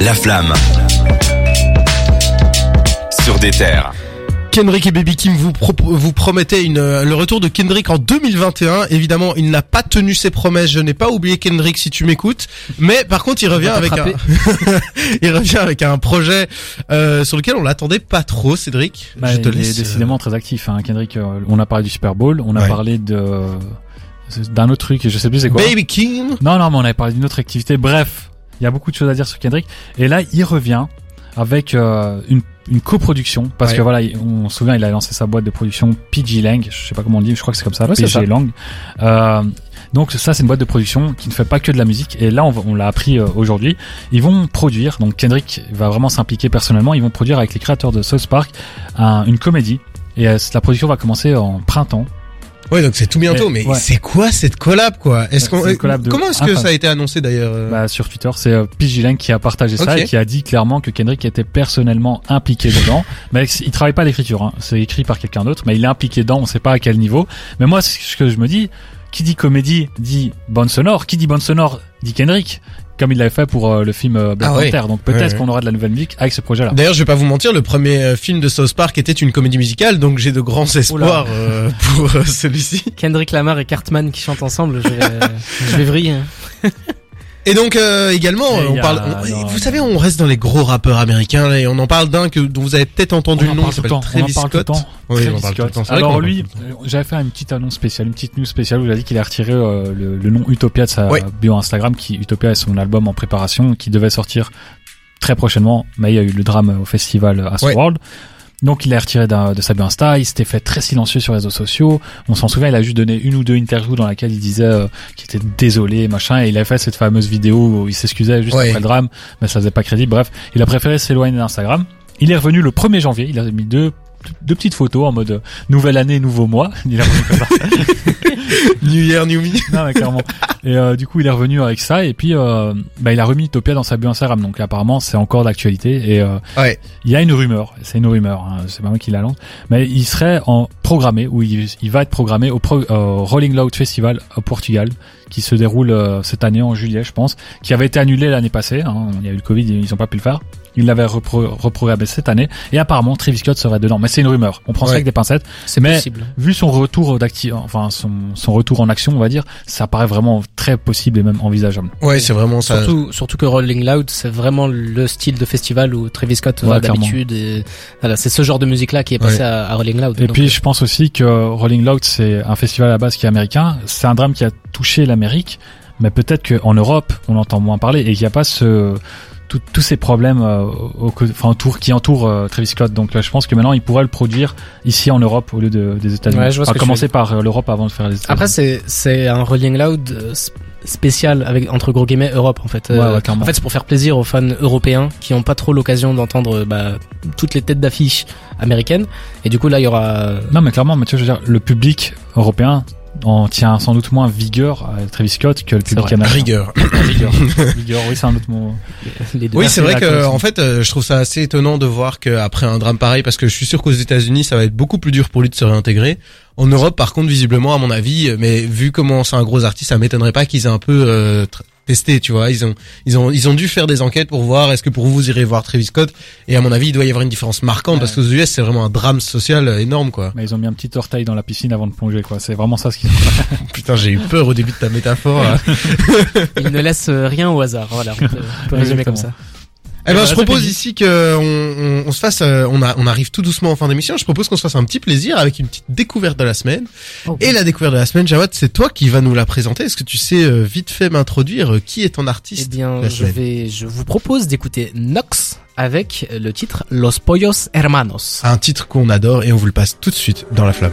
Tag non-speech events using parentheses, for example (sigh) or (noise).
La flamme. Sur des terres. Kendrick et Baby Kim vous, vous promettaient une, euh, le retour de Kendrick en 2021. Évidemment, il n'a pas tenu ses promesses. Je n'ai pas oublié Kendrick si tu m'écoutes. Mais par contre, il revient avec un, (laughs) il revient avec un projet euh, sur lequel on l'attendait pas trop, Cédric. Bah, je te il est décidément très actif. Hein. Kendrick, euh, on a parlé du Super Bowl, on a parlé de d'un autre truc, je sais plus c'est quoi. Baby Kim. Non, non, mais on avait parlé d'une autre activité. Bref, il y a beaucoup de choses à dire sur Kendrick. Et là, il revient avec euh, une, une coproduction. Parce que voilà on se souvient il a lancé sa boîte de production PG Lang. Je sais pas comment on dit je crois que c'est comme ça PG Lang. Euh, donc ça c'est une boîte de production qui ne fait pas que de la musique. Et là on, on l'a appris euh, aujourd'hui. Ils vont produire donc Kendrick va vraiment s'impliquer personnellement. Ils vont produire avec les créateurs de South Park une comédie. Et la production va commencer en printemps Ouais, donc c'est tout bientôt. Mais, c'est quoi cette collab, quoi? Est-ce qu'on comment est-ce que ça a été annoncé d'ailleurs euh? Bah sur Twitter, c'est euh, qui a partagé ça et qui a dit clairement que Kendrick était personnellement impliqué dedans. (laughs) mais il travaille pas l'écriture, hein. c'est écrit par quelqu'un d'autre, mais il est impliqué dedans. On sait pas à quel niveau. Mais moi, ce que je me dis, qui dit comédie dit bande sonore. Qui dit bande sonore dit Kendrick comme il l'avait fait pour euh, le film euh, Black ah Panther. Donc peut-être qu'on aura de la nouvelle musique avec ce projet-là. D'ailleurs, je vais pas vous mentir, le premier euh, film de South Park était une comédie musicale, donc j'ai de grands espoirs pour celui-ci. Kendrick Lamar et Cartman qui chantent ensemble, je vais, (laughs) je vais vriller. Et donc euh, également, on parle. vous savez, on reste dans les gros rappeurs américains et on en parle d'un que dont vous avez peut-être entendu le nom. Il s'appelle Travis Scott. Oui, on parle tout le temps. Alors lui, j'avais fait une petite annonce spéciale, une petite news spéciale où il a dit qu'il a retiré euh, le, nom Utopia de sa bio Instagram, qui Utopia est son album en préparation, qui devait sortir très prochainement, mais il y a eu le drame au festival Astroworld. Donc il l'a retiré de sa Insta, il s'était fait très silencieux sur les réseaux sociaux. On s'en souvient, il a juste donné une ou deux interviews dans laquelle il disait euh, qu'il était désolé, machin, et il a fait cette fameuse vidéo où il s'excusait juste après le drame, mais ça faisait pas crédit. Bref, il a préféré s'éloigner d'Instagram. Il est revenu le 1er janvier, il a mis deux deux petites photos en mode euh, nouvelle année, nouveau mois. (laughs) Il revenu comme ça. new Year, New Me. non, mais clairement. Et euh, du coup, il est revenu avec ça et puis euh, bah, il a remis Utopia dans sa bio Instagram. Donc apparemment, c'est encore d'actualité et euh, ouais. il y a une rumeur, c'est une rumeur, hein, c'est pas moi qui la lance, mais il serait en programmé ou il, il va être programmé au pro, Rolling Loud Festival au Portugal qui se déroule cette année en juillet, je pense, qui avait été annulé l'année passée. Hein, il y a eu le Covid, ils ont pas pu le faire. Il l'avait repro reprogrammé cette année et apparemment Travis Scott serait dedans. Mais c'est une rumeur. On prend ça avec des pincettes. C'est possible. Vu son retour d'actif, enfin son, son retour en action, on va dire, ça paraît vraiment très possible et même envisageable. Ouais, c'est vraiment ça. Surtout, surtout que Rolling Loud, c'est vraiment le style de festival où Travis Scott va d'habitude. Voilà, c'est ce genre de musique là qui est passé à, Rolling Loud. Et puis je pense aussi que Rolling Loud, c'est un festival à la base qui est américain. C'est un drame qui a touché l'Amérique mais peut-être qu'en Europe, on entend moins parler et qu'il n'y a pas ce tous ces problèmes euh, au, enfin, autour, qui entourent euh, Travis Scott. Donc je pense que maintenant il pourrait le produire ici en Europe au lieu de, des États-Unis. Ouais, on va commencer par euh, l'Europe avant de faire les États-Unis. Après c'est c'est un Rolling Loud spécial avec entre gros guillemets Europe en fait. Ouais, en fait c'est pour faire plaisir aux fans européens qui ont pas trop l'occasion d'entendre bah, toutes les têtes d'affiche américaines. Et du coup là il y aura. Non mais clairement, mais tu veux dire le public européen on tient sans doute moins vigueur à Travis Scott que le public américain. Rigueur. (coughs) rigueur. rigueur. Oui, c'est un autre mot. Oui, c'est vrai que en fait, euh, je trouve ça assez étonnant de voir qu'après un drame pareil, parce que je suis sûr qu'aux États-Unis, ça va être beaucoup plus dur pour lui de se réintégrer. En Europe, par contre, visiblement, à mon avis, mais vu comment c'est un gros artiste, ça m'étonnerait pas qu'ils aient un peu euh, testé, tu vois. Ils ont, ils ont, ils ont dû faire des enquêtes pour voir est-ce que pour vous, vous irez voir Travis Scott. Et à mon avis, il doit y avoir une différence marquante parce que aux US, c'est vraiment un drame social énorme, quoi. Mais ils ont mis un petit orteil dans la piscine avant de plonger, quoi. C'est vraiment ça ce qu'ils (laughs) Putain, j'ai eu peur au début de ta métaphore. (laughs) ils ne laissent rien au hasard. Voilà, on peut résumer comme ça. Eh ben, je propose ici que on, on, se fasse, euh, on, a, on arrive tout doucement en fin d'émission. Je propose qu'on se fasse un petit plaisir avec une petite découverte de la semaine. Et la découverte de la semaine, Jawad, c'est toi qui vas nous la présenter. Est-ce que tu sais euh, vite fait m'introduire euh, qui est ton artiste Eh bien, je vais, je vous propose d'écouter Nox avec le titre Los Pollos Hermanos. Un titre qu'on adore et on vous le passe tout de suite dans la flamme.